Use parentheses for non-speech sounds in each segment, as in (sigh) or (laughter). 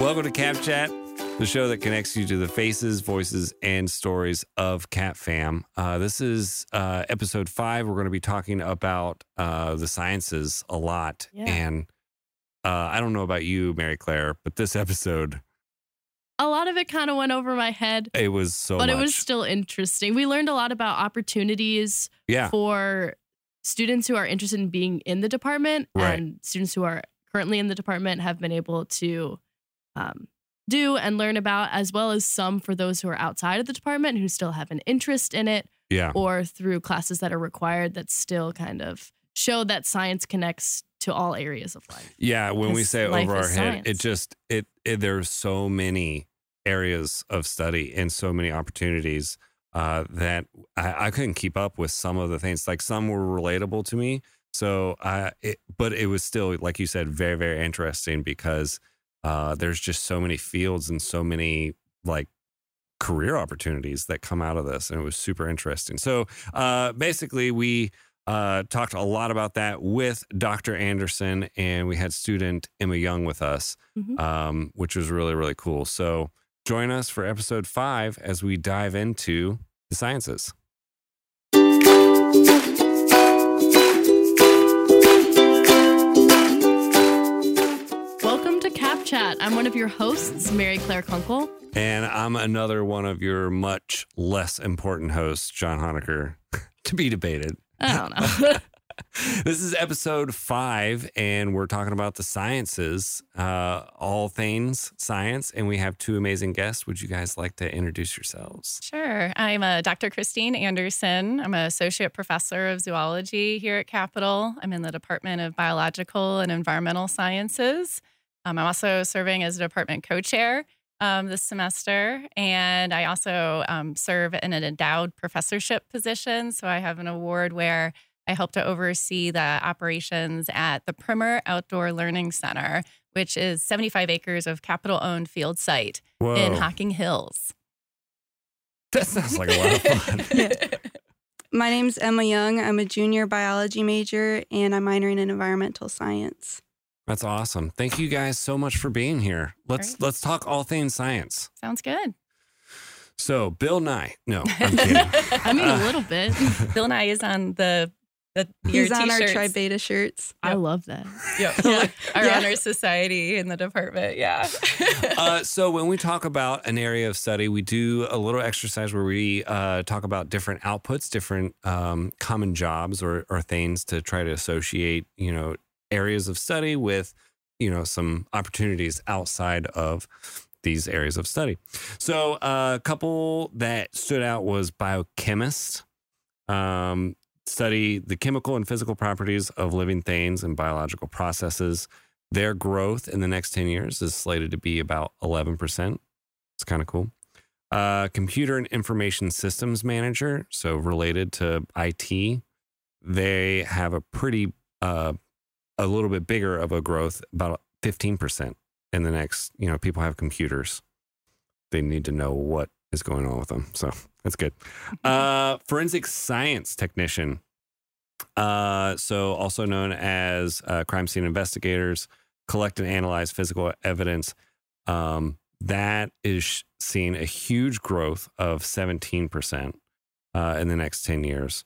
Welcome to Cap Chat, the show that connects you to the faces, voices, and stories of Cap Fam. Uh, this is uh, episode five. We're going to be talking about uh, the sciences a lot. Yeah. And uh, I don't know about you, Mary Claire, but this episode, A lot of it kind of went over my head, it was so but much. it was still interesting. We learned a lot about opportunities yeah. for students who are interested in being in the department Right. and students who are currently in the department have been able to um, do and learn about, as well as some for those who are outside of the department who still have an interest in it, Yeah. or through classes that are required that still kind of show that science connects to all areas of life. Yeah, when we say over our head, it just it, it there's so many areas of study and so many opportunities uh, that I, I couldn't keep up with some of the things. Like some were relatable to me, so I it, but it was still like you said, very very interesting because uh, there's just so many fields and so many like career opportunities that come out of this and it was super interesting. So uh, basically we uh, talked a lot about that with dr anderson and we had student emma young with us Mhm. um, which was really really cool. So join us for episode five as we dive into the sciences Chat. I'm one of your hosts, Mary Claire Kunkel. and i'm another one of your much less important hosts john honecker (laughs) to be debated I don't know. (laughs) this is episode five, and we're talking about the sciences, uh, all things science. And we have two amazing guests. Would you guys like to introduce yourselves? Sure. I'm uh, Dr. Christine Anderson. I'm an associate professor of zoology here at Capital. I'm in the Department of Biological and Environmental Sciences. Um, I'm also serving as a department co chair um, this semester. And I also um, serve in an endowed professorship position. So I have an award where I help to oversee the operations at the Primer Outdoor Learning Center, which is 75 acres of capital owned field site Whoa, in Hocking Hills. that sounds like a lot of fun. (laughs) My name's Emma Young. I'm a junior biology major and I'm minoring in environmental science. That's awesome. Thank you guys so much for being here. Let's Great. let's talk all things science. Sounds good. So, Bill Nye. No, (laughs) I'm kidding. I mean, a little bit. (laughs) Bill Nye is on the the your He's on our t-shirts. Tri Beta shirts. I love that. (laughs) Yep. Our Yeah. honor society in the department. Yeah. uh, so when we talk about an area of study, we do a little exercise where we uh, talk about different outputs, different um, common jobs or, or things to try to associate, you know, areas of study with, you know, some opportunities outside of these areas of study. So uh, a couple that stood out was biochemist. Um, study the chemical and physical properties of living things and biological processes. Their growth in the next 10 years is slated to be about 11%. It's kind of cool. Uh, computer and information systems manager, so related to IT, they have a pretty, uh, a little bit bigger of a growth, about 15% in the next, you know, people have computers. They need to know what is going on with them. So that's good. Uh, forensic science technician. Uh, so also known as uh, crime scene investigators, collect and analyze physical evidence. Um, that is seeing a huge growth of 17% uh, in the next 10 years.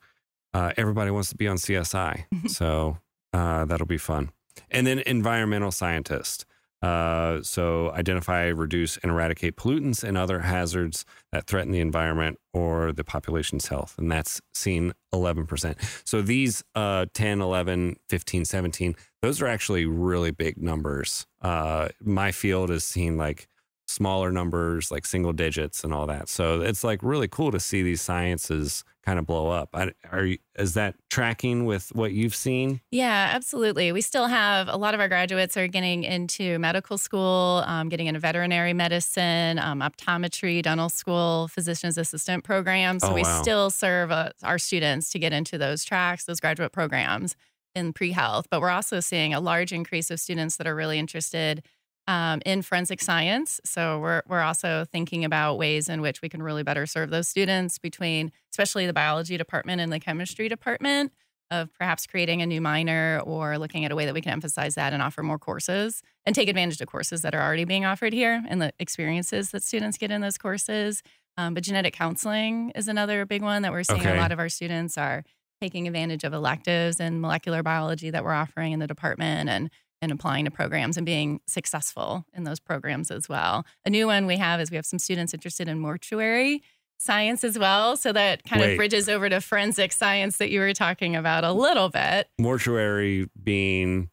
Uh, everybody wants to be on CSI. so uh, that'll be fun. And then environmental scientist. Uh, so identify, reduce, and eradicate pollutants and other hazards that threaten the environment or the population's health. And that's seen 11%. So these uh, 10, 11, 15, 17, those are actually really big numbers. Uh, my field is seeing like smaller numbers, like single digits and all that. So it's like really cool to see these sciences kind of blow up. I, are you, is that tracking with what you've seen? Yeah, absolutely. We still have a lot of our graduates are getting into medical school, um, getting into veterinary medicine, um, optometry, dental school, physician's assistant programs. So Oh, we wow. still serve uh, our students to get into those tracks, those graduate programs in pre health. But we're also seeing a large increase of students that are really interested um, in forensic science. So we're we're also thinking about ways in which we can really better serve those students between, especially the biology department and the chemistry department. of perhaps creating a new minor or looking at a way that we can emphasize that and offer more courses and take advantage of courses that are already being offered here and the experiences that students get in those courses. Um, but genetic counseling is another big one that we're seeing Okay. a lot of our students are taking advantage of electives and molecular biology that we're offering in the department and and applying to programs and being successful in those programs as well. A new one we have is we have some students interested in mortuary science as well. So that kind Wait. of bridges over to forensic science that you were talking about a little bit. Mortuary being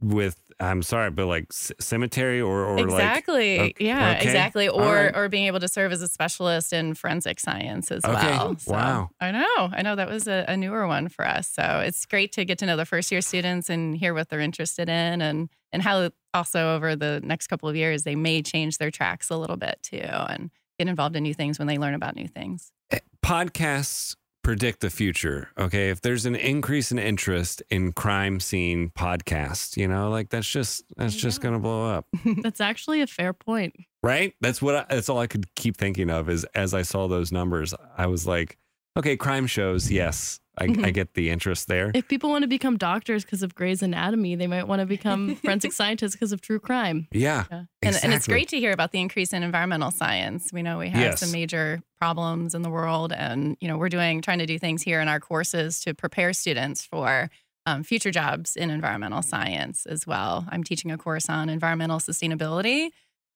with, I'm sorry, but like c- cemetery or, or like, exactly. ok- yeah, okay. exactly. Or right. or being able to serve as a specialist in forensic science as Okay. well. So, Wow. I know. I know that was a, a newer one for us. So it's great to get to know the first year students and hear what they're interested in and and how also over the next couple of years they may change their tracks a little bit too and get involved in new things when they learn about new things. Eh, podcasts predict the future. Okay. If there's an increase in interest in crime scene podcasts, you know, like that's just, that's you just going to blow up. (laughs) That's actually a fair point. right? That's what I, that's all I could keep thinking of is as I saw those numbers, I was like, okay, crime shows, yes, I, I get the interest there. If people want to become doctors because of Grey's Anatomy, they might want to become (laughs) (laughs) forensic scientists because of true crime. Yeah, Yeah. And, and it's great to hear about the increase in environmental science. We know we have Yes. some major problems in the world, and you know we're doing trying to do things here in our courses to prepare students for um, future jobs in environmental science as well. I'm teaching a course on environmental sustainability.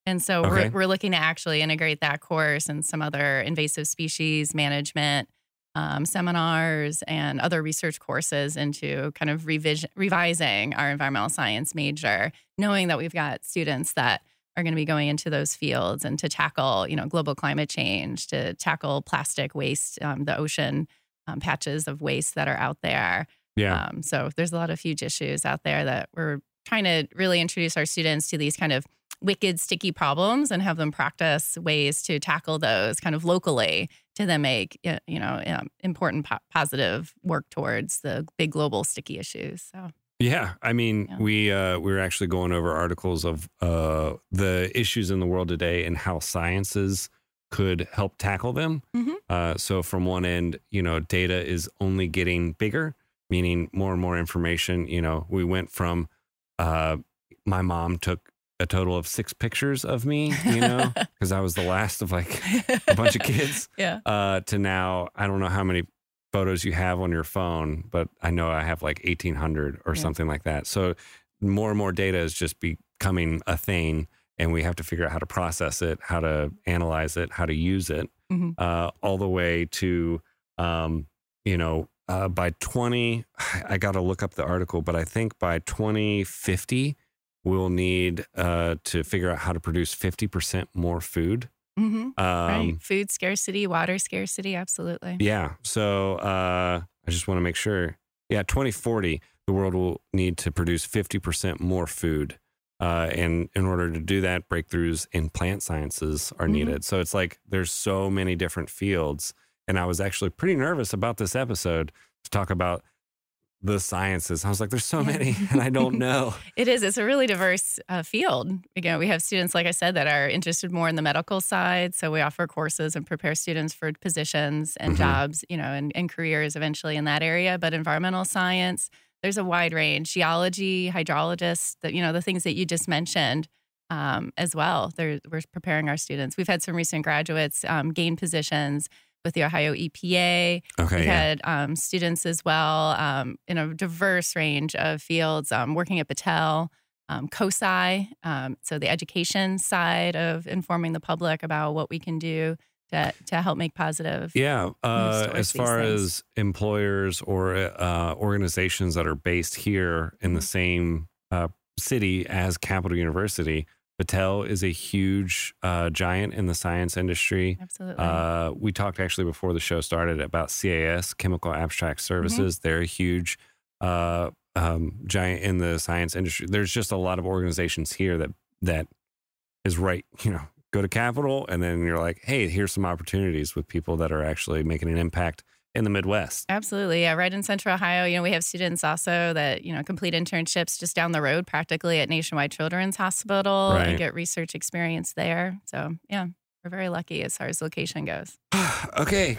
And so Okay. we're, we're looking to actually integrate that course and some other invasive species management um, seminars and other research courses into kind of revision, revising our environmental science major, knowing that we've got students that are going to be going into those fields and to tackle, you know, global climate change, to tackle plastic waste, um, the ocean um, patches of waste that are out there. yeah, Um, so there's a lot of huge issues out there that we're trying to really introduce our students to these kind of wicked, sticky problems and have them practice ways to tackle those kind of locally to then make you know um, important po- positive work towards the big global sticky issues. So yeah. I mean, Yeah. we uh, we were actually going over articles of uh, the issues in the world today and how sciences could help tackle them. Mhm. Uh, so from one end, you know, data is only getting bigger, meaning more and more information. You know, we went from uh, my mom took a total of six pictures of me, you know, (laughs) because I was the last of like a bunch of kids. (laughs) yeah. uh, to now, I don't know how many photos you have on your phone, but I know I have like 1800 or Yeah. something like that. So more and more data is just becoming a thing, and we have to figure out how to process it, how to analyze it, how to use it, Mhm. uh, all the way to, um, you know, uh, by 20, (sighs) I got to look up the article, but I think by 2050, we'll need uh, to figure out how to produce 50% more food. hmm Um, right. Food scarcity, water scarcity, absolutely. yeah. So uh, I just want to make sure. Yeah, 2040, the world will need to produce 50% more food. Uh, and in order to do that, breakthroughs in plant sciences are Mhm. needed. So it's like there's so many different fields. And I was actually pretty nervous about this episode to talk about the sciences. I was like, there's so many, and I don't (laughs) know. It is. It's a really diverse uh, field. Again, we have students, like I said, that are interested more in the medical side. So we offer courses and prepare students for positions and Mhm. jobs, you know, and, and careers eventually in that area. But environmental science, there's a wide range. Geology, hydrologists, the, you know, the things that you just mentioned um, as well. They're, we're preparing our students. We've had some recent graduates um, gain positions with the Ohio EPA. Okay. We've yeah. had um, students as well um, in a diverse range of fields, um, working at Battelle, um, COSI, um, so the education side of informing the public about what we can do to, to help make positive. Yeah. Uh, as far as employers or uh, organizations that are based here in the Mhm. same uh, city as Capital University, Battelle is a huge uh, giant in the science industry. Absolutely. Uh, we talked actually before the show started about CAS, Chemical Abstract Mm-hmm. Services. They're a huge uh, um, giant in the science industry. There's just a lot of organizations here that that is right. You know, go to Capital, and then you're like, hey, here's some opportunities with people that are actually making an impact in the Midwest. Absolutely. Yeah. Right in Central Ohio, you know, we have students also that, you know, complete internships just down the road practically at Nationwide Children's Hospital Right. and get research experience there. So, yeah, we're very lucky as far as location goes. (sighs) okay.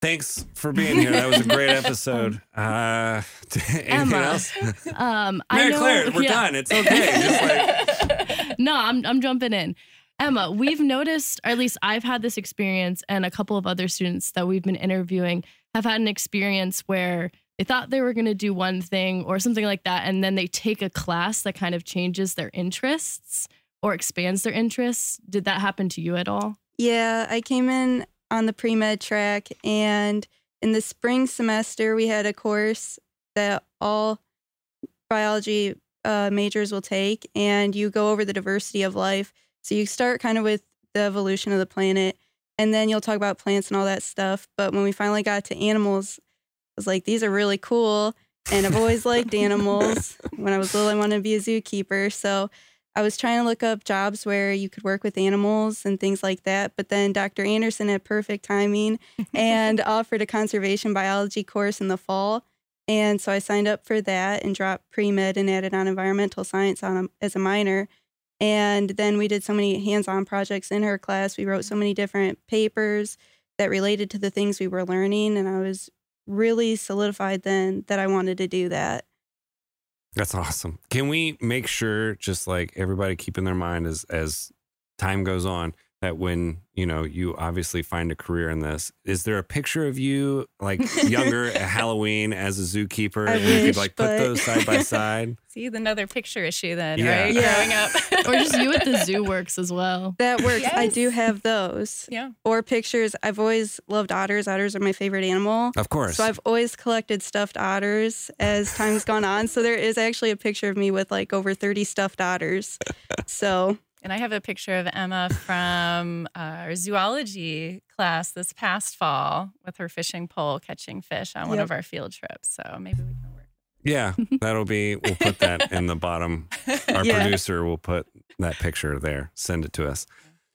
thanks for being here. That was a great (laughs) episode. Uh, (laughs) anything Emma, else? (laughs) Um, I Mary know, Claire, we're yeah. done. It's okay. Just like, no, I'm I'm jumping in. Emma, we've noticed, or at least I've had this experience, and a couple of other students that we've been interviewing have had an experience where they thought they were going to do one thing or something like that, and then they take a class that kind of changes their interests or expands their interests. Did that happen to you at all? Yeah, I came in on the pre med track, and in the spring semester, we had a course that all biology uh, majors will take, and you go over the diversity of life. So you start kind of with the evolution of the planet, and then you'll talk about plants and all that stuff. But when we finally got to animals, I was like, these are really cool. And I've always liked animals. When I was little, I wanted to be a zookeeper. So I was trying to look up jobs where you could work with animals and things like that. But then Dr. Anderson had perfect timing and (laughs) offered a conservation biology course in the fall. And so I signed up for that and dropped pre med and added on environmental science on a, as a minor. And then we did so many hands on projects in her class. We wrote so mm-hmm. many different papers that related to the things we were learning. And I was really solidified then that I wanted to do that. that's awesome. Can we make sure, just like everybody keep in their mind as as time goes on, that when you know you obviously find a career in this, is there a picture of you like (laughs) younger at Halloween as a zookeeper, I and you could wish, like put those side by (laughs) side? See, another picture issue then, Yeah. right? Yeah. Growing up. (laughs) Or just you at the zoo works as well? That works. I do have those. Yeah. Or pictures. I've always loved otters. Otters are my favorite animal. Of course. So I've always collected stuffed otters as time's gone on. So there is actually a picture of me with like over 30 stuffed otters. So And I have a picture of Emma from our zoology class this past fall with her fishing pole catching fish on one Yep. of our field trips. So maybe we can work. Yeah, (laughs) that'll be. We'll put that in the bottom. Our Yeah. producer will put that picture there. Send it to us.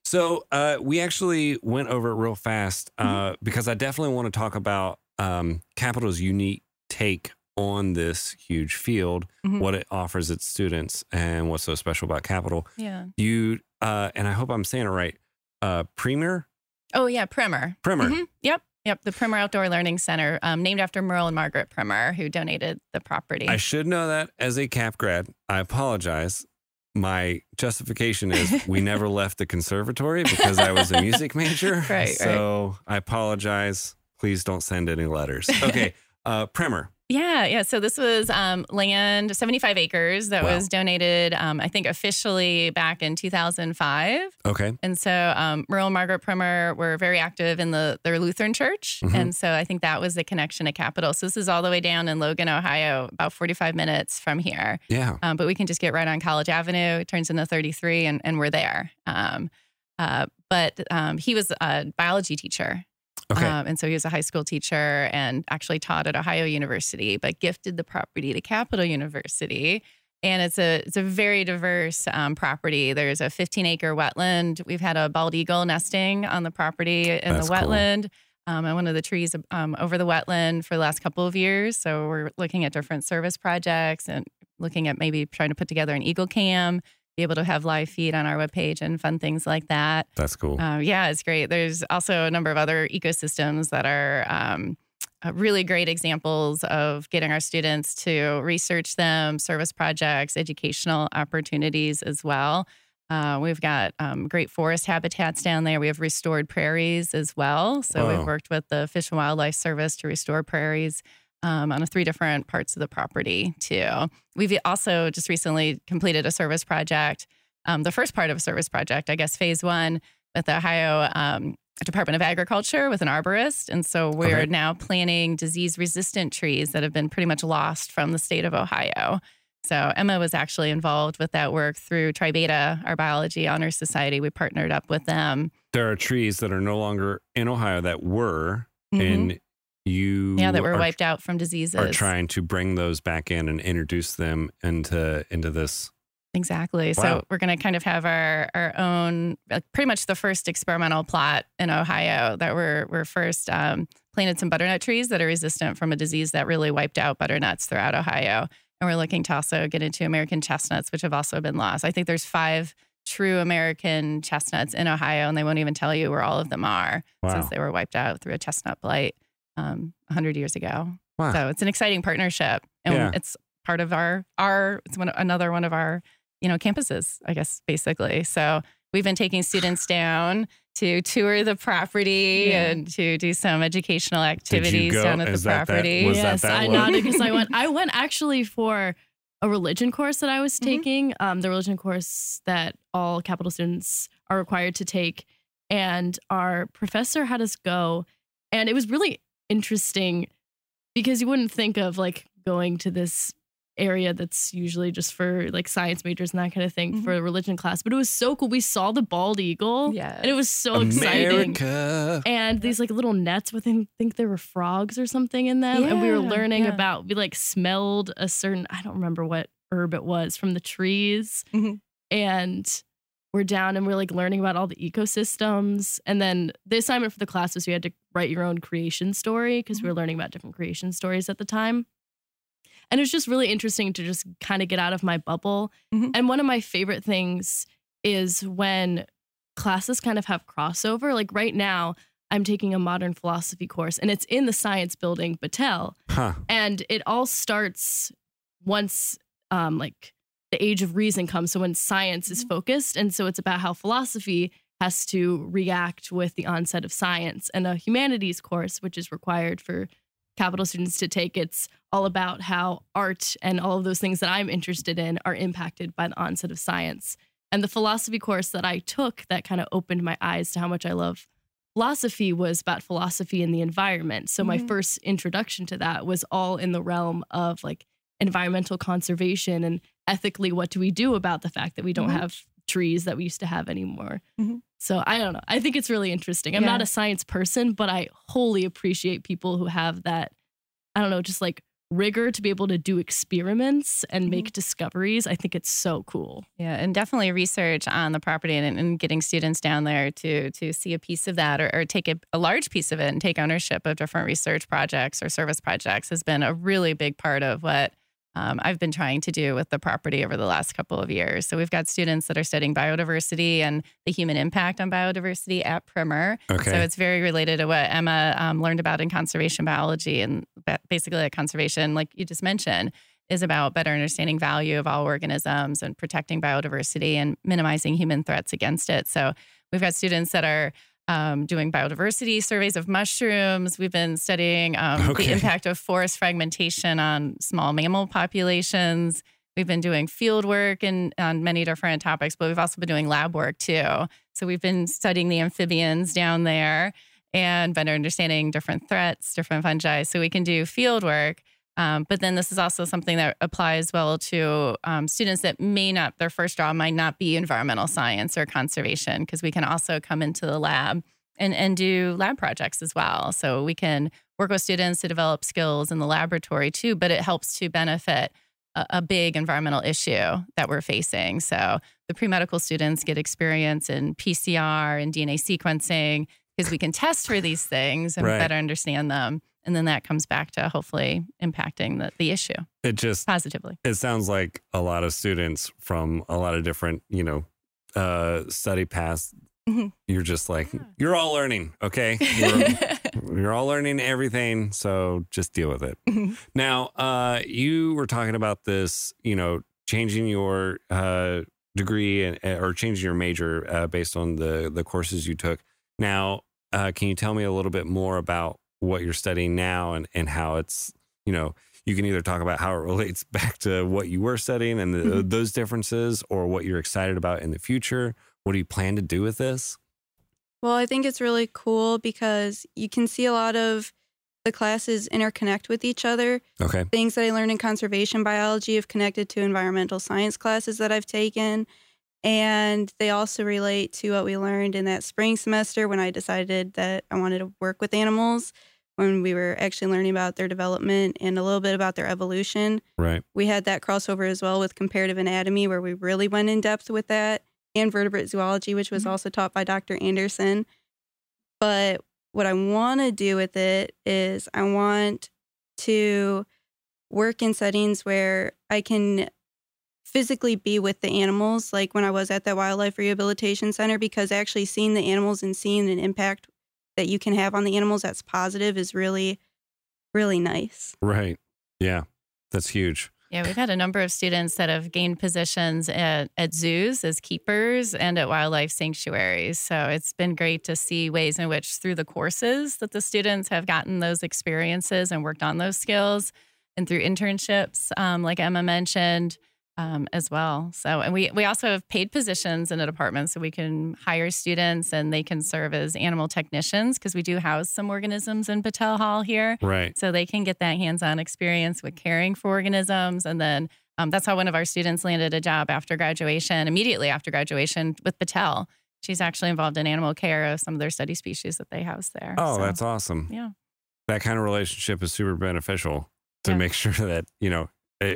So uh, we actually went over it real fast uh, because I definitely want to talk about um, Capital's unique take on this huge field, Mhm. what it offers its students, and what's so special about Capital. Yeah. You uh, and I hope I'm saying it right. Uh, Premier, Oh, yeah. Primer. Primer. Mhm. Yep. Yep. The Primer Outdoor Learning Center, um, named after Merle and Margaret Primer, who donated the property. I should know that as a Cap grad. I apologize. My justification is we (laughs) never left the conservatory because I was a music major. (laughs) Right, So I apologize. Please don't send any letters. Okay. (laughs) Uh, Primer. Yeah, yeah. So this was um, land, 75 acres that Wow. was donated, um, I think, officially back in 2005. Okay. And so um, Merle and Margaret Primer were very active in the their Lutheran church. Mhm. And so I think that was the connection to Capital. So this is all the way down in Logan, Ohio, about 45 minutes from here. Yeah. Um, but we can just get right on College Avenue. It turns into 33, and, and we're there. Um, uh, but um, he was a biology teacher. Okay. Um, and so he was a high school teacher and actually taught at Ohio University, but gifted the property to Capital University. And it's a it's a very diverse um, property. There's a 15 acre wetland. We've had a bald eagle nesting on the property in That's the cool. wetland. Um, and one of the trees um, over the wetland for the last couple of years. So we're looking at different service projects and looking at maybe trying to put together an eagle cam, be able to have live feed on our webpage and fun things like that. That's cool. Uh, yeah, it's great. There's also a number of other ecosystems that are um, uh, really great examples of getting our students to research them, service projects, educational opportunities as well. Uh, we've got um, great forest habitats down there. We have restored prairies as well. So Wow. we've worked with the Fish and Wildlife Service to restore prairies um, on three different parts of the property too. We've also just recently completed a service project. Um, the first part of a service project, I guess, phase one with the Ohio um, Department of Agriculture with an arborist. And so we're Okay. now planting disease resistant trees that have been pretty much lost from the state of Ohio. So Emma was actually involved with that work through Tribeta, our biology honor society. We partnered up with them. There are trees that are no longer in Ohio that were, Mhm. and you yeah, that were wiped out from diseases. are trying to bring those back in and introduce them into into this. Exactly. Wow. So we're going to kind of have our our own, like pretty much the first experimental plot in Ohio that we're we're first um, planted some butternut trees that are resistant from a disease that really wiped out butternuts throughout Ohio, and we're looking to also get into American chestnuts, which have also been lost. I think there's five true American chestnuts in Ohio, and they won't even tell you where all of them are Wow. since they were wiped out through a chestnut blight. Um, 100 years ago. Wow. So it's an exciting partnership, and Yeah. it's part of our our it's one another one of our you know campuses, I guess basically. So we've been taking students (sighs) down to tour the property Yeah. and to do some educational activities go? down at Is the that that- property. was that yes, that I one? nodded because I went. (laughs) I went actually for a religion course that I was Mhm. taking. Um, the religion course that all Capital students are required to take, and our professor had us go, and it was really interesting because you wouldn't think of like going to this area that's usually just for like science majors and that kind of thing Mhm. for a religion class but it was so cool we saw the bald eagle Yeah. and it was so exciting America. and these like little nets with I think there were frogs or something in them. and we were learning yeah. about we like smelled a certain I don't remember what herb it was from the trees. Mhm. And we're down and we're like learning about all the ecosystems. And then the assignment for the class was you had to write your own creation story because we were learning about different creation stories at the time. And it was just really interesting to just kind of get out of my bubble. Mhm. And one of my favorite things is when classes kind of have crossover. Like right now, I'm taking a modern philosophy course and it's in the science building, Battelle. Huh. And it all starts once um, like the age of reason comes. So when science is focused. And so it's about how philosophy has to react with the onset of science. And a humanities course, which is required for capital students to take, it's all about how art and all of those things that I'm interested in are impacted by the onset of science. And the philosophy course that I took that kind of opened my eyes to how much I love philosophy was about philosophy and the environment. So my Mhm. first introduction to that was all in the realm of like environmental conservation and ethically what do we do about the fact that we don't Mhm. have trees that we used to have anymore. Mhm. So I don't know. I think it's really interesting. I'm not a science person, but I wholly appreciate people who have that I don't know, just like rigor to be able to do experiments and make discoveries. I think it's so cool. Yeah, and definitely research on the property and, and getting students down there to to see a piece of that or, or take a, a large piece of it and take ownership of different research projects or service projects has been a really big part of what um, I've been trying to do with the property over the last couple of years. So we've got students that are studying biodiversity and the human impact on biodiversity at Primer. Okay. So it's very related to what Emma um, learned about in conservation biology. And basically, like conservation, like you just mentioned, is about better understanding value of all organisms and protecting biodiversity and minimizing human threats against it. So we've got students that are um, doing biodiversity surveys of mushrooms. We've been studying um, Okay. the impact of forest fragmentation on small mammal populations. We've been doing field work and on many different topics, but we've also been doing lab work too. So we've been studying the amphibians down there and better understanding different threats, different fungi. So we can do field work. Um, but then this is also something that applies well to um, students that may not, their first job might not be environmental science or conservation, because we can also come into the lab and, and do lab projects as well. So we can work with students to develop skills in the laboratory too, but it helps to benefit a, a big environmental issue that we're facing. So the pre medical students get experience in PCR and DNA sequencing because we can test for these things and Right. better understand them. And then that comes back to hopefully impacting the, the issue It just positively. it sounds like a lot of students from a lot of different, you know, uh study paths. Mhm. You're just like Yeah. you're all learning, okay? You're, (laughs) you're all learning everything, so just deal with it. Mhm. Now, uh you were talking about this, you know, changing your uh degree and or changing your major uh, based on the the courses you took. Now, uh can you tell me a little bit more about what you're studying now and and how it's, you know, you can either talk about how it (laughs) relates back to what you were studying and the, Mhm. those differences or what you're excited about in the future. What do you plan to do with this? Well, I think it's really cool because you can see a lot of the classes interconnect with each other. Okay. Things that I learned in conservation biology have connected to environmental science classes that I've taken. And they also relate to what we learned in that spring semester when I decided that I wanted to work with animals, when we were actually learning about their development and a little bit about their evolution. Right. We had that crossover as well with comparative anatomy, where we really went in depth with that, and vertebrate zoology, which was Mhm. also taught by Dr. Anderson. But what I want to do with it is I want to work in settings where I can physically be with the animals, like when I was at that wildlife rehabilitation center, because actually seeing the animals and seeing an impact that you can have on the animals that's positive is really really nice. Right. Yeah. That's huge. Yeah, we've had a number of students that have gained positions at, at zoos as keepers and at wildlife sanctuaries. So it's been great to see ways in which, through the courses, that the students have gotten those experiences and worked on those skills, and through internships, um, like Emma mentioned, um, as well. So, and we we also have paid positions in the department, so we can hire students and they can serve as animal technicians because we do house some organisms in Battelle Hall here. Right. So they can get that hands-on experience with caring for organisms, and then um, that's how one of our students landed a job after graduation. Immediately after graduation with Battelle, she's actually involved in animal care of some of their study species that they house there. Oh, So, that's awesome. yeah. That kind of relationship is super beneficial to Yeah. make (laughs) sure that, you know,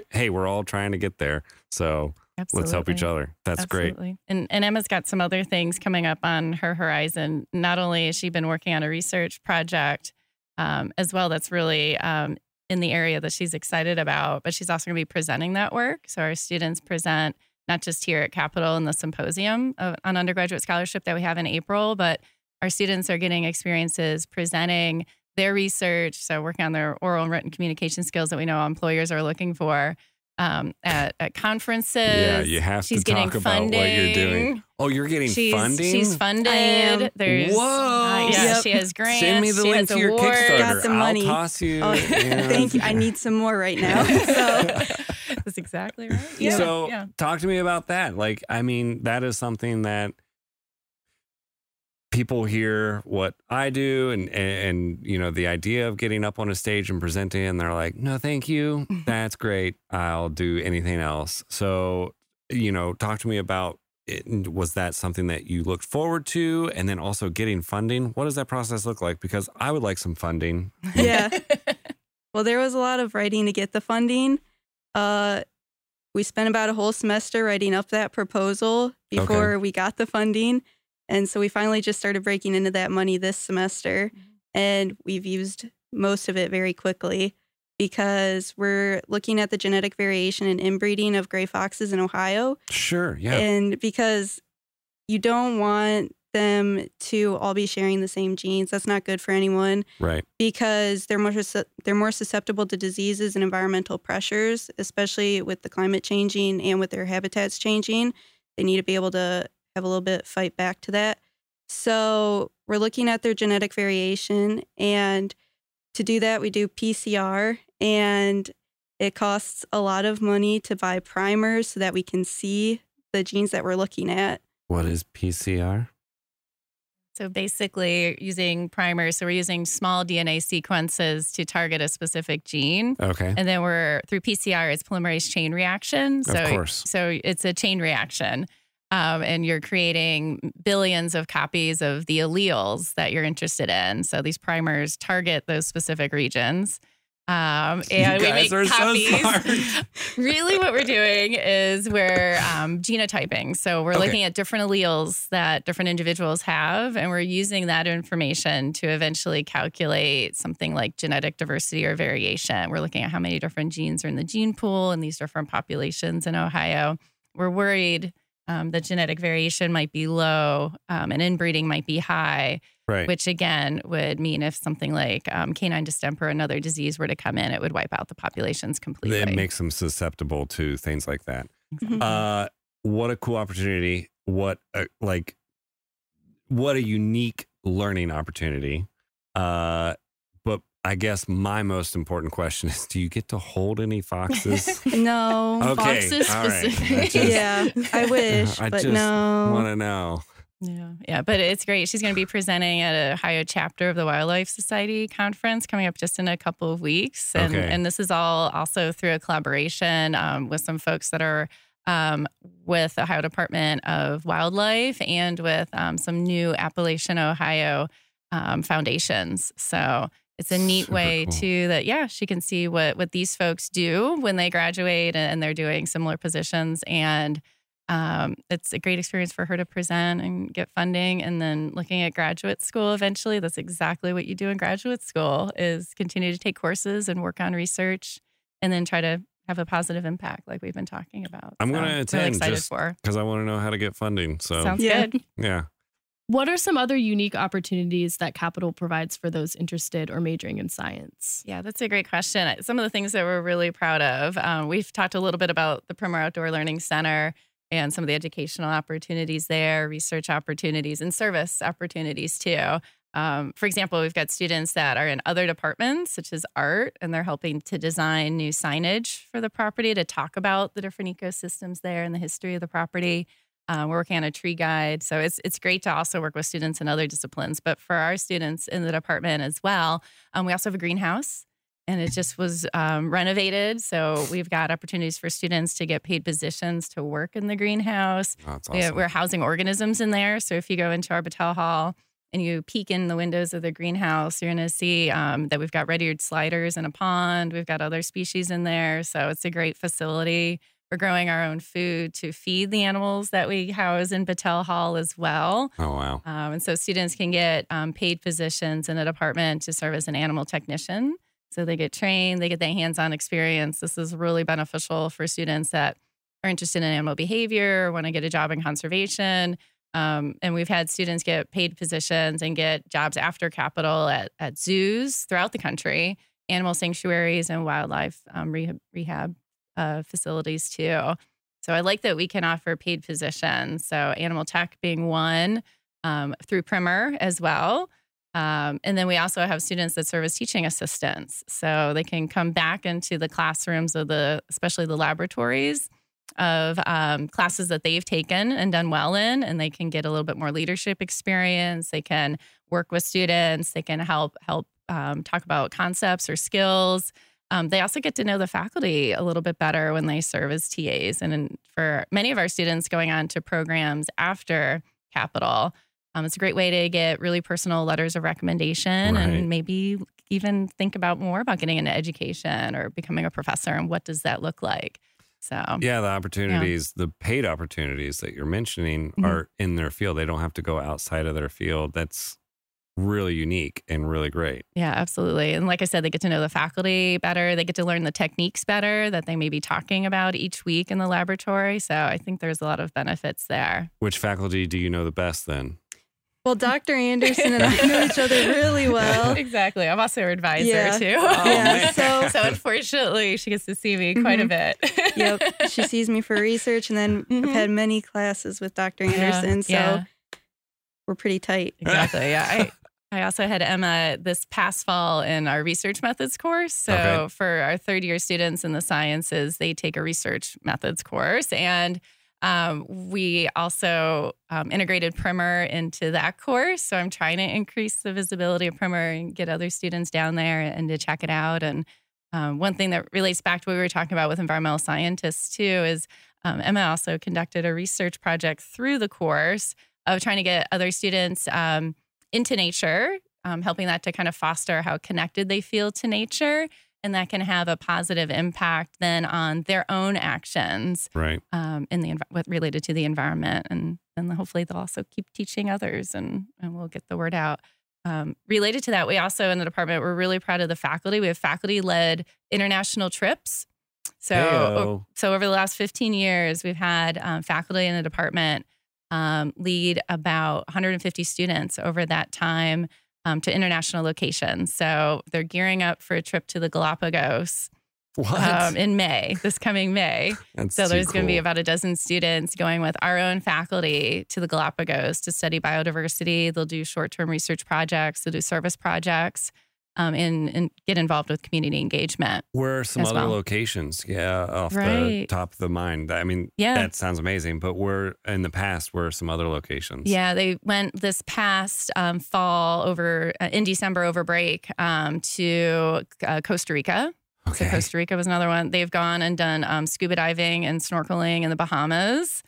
hey, we're all trying to get there. So let's help each other. That's great. And and Emma's got some other things coming up on her horizon. Not only has she been working on a research project um, as well that's really um, in the area that she's excited about, but she's also going to be presenting that work. So our students present not just here at Capital in the symposium of, on undergraduate scholarship that we have in April, but our students are getting experiences presenting their research. So working on their oral and written communication skills that we know employers are looking for. Um, at, at conferences. Yeah, you have to She's getting talk about what you're doing. Oh, you're getting She's, funding? she's funded. I am. There's Whoa. uh, yeah, Yep. she has grants. Send me the she link has to your awards. Kickstarter. Got the money. I'll toss you. Oh, (laughs) yeah. thank you. I need some more right now. (laughs) So That's exactly right. Yeah. so yeah. talk to me about that. Like, I mean, that is something that people hear what I do and, and and you know the idea of getting up on a stage and presenting and they're like, "No, thank you. (laughs) That's great. I'll do anything else." So, you know, talk to me about it. was that something that you looked forward to and then also getting funding? What does that process look like because I would like some funding. (laughs) yeah. Well, there was a lot of writing to get the funding. Uh, we spent about a whole semester writing up that proposal before we got the funding. And so we finally just started breaking into that money this semester. Mm-hmm. And we've used most of it very quickly because we're looking at the genetic variation and inbreeding of gray foxes in Ohio. Sure, yeah. And because you don't want them to all be sharing the same genes, that's not good for anyone right. because they're more they're more susceptible to diseases and environmental pressures, especially with the climate changing and with their habitats changing. They need to be able to have a little bit fight back to that. So we're looking at their genetic variation, and to do that, we do PCR, and it costs a lot of money to buy primers so that we can see the genes that we're looking at. What is PCR? So basically, using primers. So we're using small DNA sequences to target a specific gene. Okay. And then we're through PCR, it's polymerase chain reaction. So, Of course. So it's a chain reaction. Um, and you're creating billions of copies of the alleles that you're interested in. So these primers target those specific regions. Um, and you we make are copies. so smart. (laughs) really, what we're doing is we're um, genotyping. So we're Okay. looking at different alleles that different individuals have, and we're using that information to eventually calculate something like genetic diversity or variation. We're looking at how many different genes are in the gene pool in these different populations in Ohio. We're worried um, that genetic variation might be low um, and inbreeding might be high Right. which again would mean if something like um, canine distemper, another disease, were to come in, it would wipe out the populations completely. it makes them susceptible to things like that. Exactly. Uh, what a cool opportunity! What a, like, what a unique learning opportunity. Uh, I guess my most important question is: Do you get to hold any foxes? (laughs) No. okay, Foxes all right. specific. I just yeah, I (laughs) wish, I but just no. want to know. Yeah, yeah, but it's great. She's going to be presenting at a Ohio chapter of the Wildlife Society conference coming up just in a couple of weeks, and Okay. and this is all also through a collaboration um, with some folks that are um, with the Ohio Department of Wildlife and with um, some new Appalachian Ohio um, foundations. So it's a neat Super way cool. to that. Yeah, she can see what what these folks do when they graduate and they're doing similar positions and um, it's a great experience for her to present and get funding and then looking at graduate school eventually that's exactly what you do in graduate school is continue to take courses and work on research and then try to have a positive impact like we've been talking about I'm So, gonna really attend excited just- for Because I want to know how to get funding. So sounds Yeah. good yeah, What are some other unique opportunities that Capital provides for those interested or majoring in science? Yeah, that's a great question. Some of the things that we're really proud of, um, we've talked a little bit about the Primer Outdoor Learning Center and some of the educational opportunities there, research opportunities, and service opportunities too. Um, for example, we've got students that are in other departments, such as art, and they're helping to design new signage for the property to talk about the different ecosystems there and the history of the property. Uh, we're working on a tree guide, so it's it's great to also work with students in other disciplines. But for our students in the department as well, um, we also have a greenhouse, and it just was um, renovated. So we've got opportunities for students to get paid positions to work in the greenhouse. Oh, that's we have, we're housing organisms in there. So if you go into our Battelle Hall and you peek in the windows of the greenhouse, you're going to see um, that we've got red-eared sliders in a pond. We've got other species in there. So it's a great facility. We're growing our own food to feed the animals that we house in Battelle Hall as well. oh wow. Um, and so students can get um, paid positions in the department to serve as an animal technician. So they get trained, they get that hands on experience. This is really beneficial for students that are interested in animal behavior, want to get a job in conservation. Um, and we've had students get paid positions and get jobs after capital at, at zoos throughout the country, animal sanctuaries, and wildlife um, rehab, rehab uh, facilities too. So I like that we can offer paid positions. So animal tech being one um, through Primer as well. Um, and then we also have students that serve as teaching assistants. So they can come back into the classrooms of the, especially the laboratories of um, classes that they've taken and done well in, and they can get a little bit more leadership experience. They can work with students. They can help help um, talk about concepts or skills. Um, they also get to know the faculty a little bit better when they serve as TAs. And in, for many of our students going on to programs after Capital, um, it's a great way to get really personal letters of recommendation Right. and maybe even think about more about getting into education or becoming a professor and what does that look like. So Yeah, the opportunities, the paid opportunities that you're mentioning Mhm. are in their field. They don't have to go outside of their field. That's really unique and really great. Yeah, absolutely. And like I said, they get to know the faculty better. They get to learn the techniques better that they may be talking about each week in the laboratory. So I think there's a lot of benefits there. Which faculty do you know the best then? Well, Dr. Anderson and I (laughs) know each other really well. exactly. I'm also her advisor Yeah. too. Oh, (laughs) yeah, so (laughs) so unfortunately, she gets to see me quite a bit. yep, she sees me for research, and then Mhm. I've had many classes with Dr. Yeah, Anderson, so yeah. we're pretty tight. Exactly. Yeah. I, I also had Emma this past fall in our research methods course. So Okay. for our third year students in the sciences, they take a research methods course. And um, we also um, integrated Primer into that course. So I'm trying to increase the visibility of Primer and get other students down there and to check it out. And um, one thing that relates back to what we were talking about with environmental scientists too is um, Emma also conducted a research project through the course of trying to get other students um, into nature, um, helping that to kind of foster how connected they feel to nature. And that can have a positive impact then on their own actions Right. um, in the what related to the environment, and and hopefully they'll also keep teaching others, and and we'll get the word out. Um, related to that, we also in the department we're really proud of the faculty. We have faculty led international trips. So Heyo. so over the last 15 years, we've had um, faculty in the department um, lead about 150 students over that time um, to international locations. So they're gearing up for a trip to the Galapagos What? um, in May, this coming May. So there's going to be about a dozen students going with our own faculty to the Galapagos to study biodiversity. They'll do short-term research projects. They'll do service projects, um, and, and get involved with community engagement. Where are some other well. locations? Yeah, off the top of the mind. I mean, Yeah. that sounds amazing. But where in the past where are some other locations? Yeah, they went this past um, fall over uh, in December over break um, to uh, Costa Rica. Okay. So Costa Rica was another one. They've gone and done um, scuba diving and snorkeling in the Bahamas.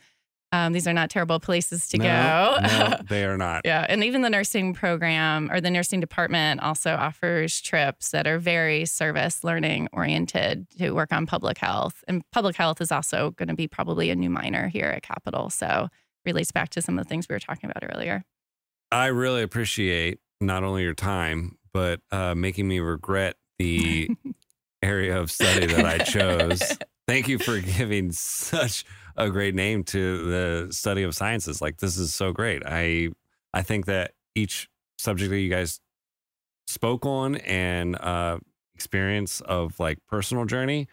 Um, these are not terrible places to no, go. no, (laughs) they are not. Yeah, and even the nursing program or the nursing department also offers trips that are very service learning oriented to work on public health. And public health is also going to be probably a new minor here at Capital. So relates back to some of the things we were talking about earlier. I really appreciate not only your time, but uh, making me regret the (laughs) area of study that I chose. (laughs) Thank you for giving such a great name to the study of sciences. Like this is so great. I I think that each subject that you guys spoke on and uh, experience of like personal journey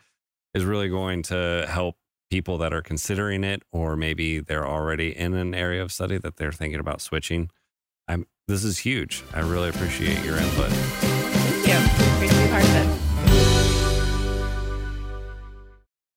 is really going to help people that are considering it or maybe they're already in an area of study that they're thinking about switching. I'm this is huge. I really appreciate your input. Thank you. Part of it.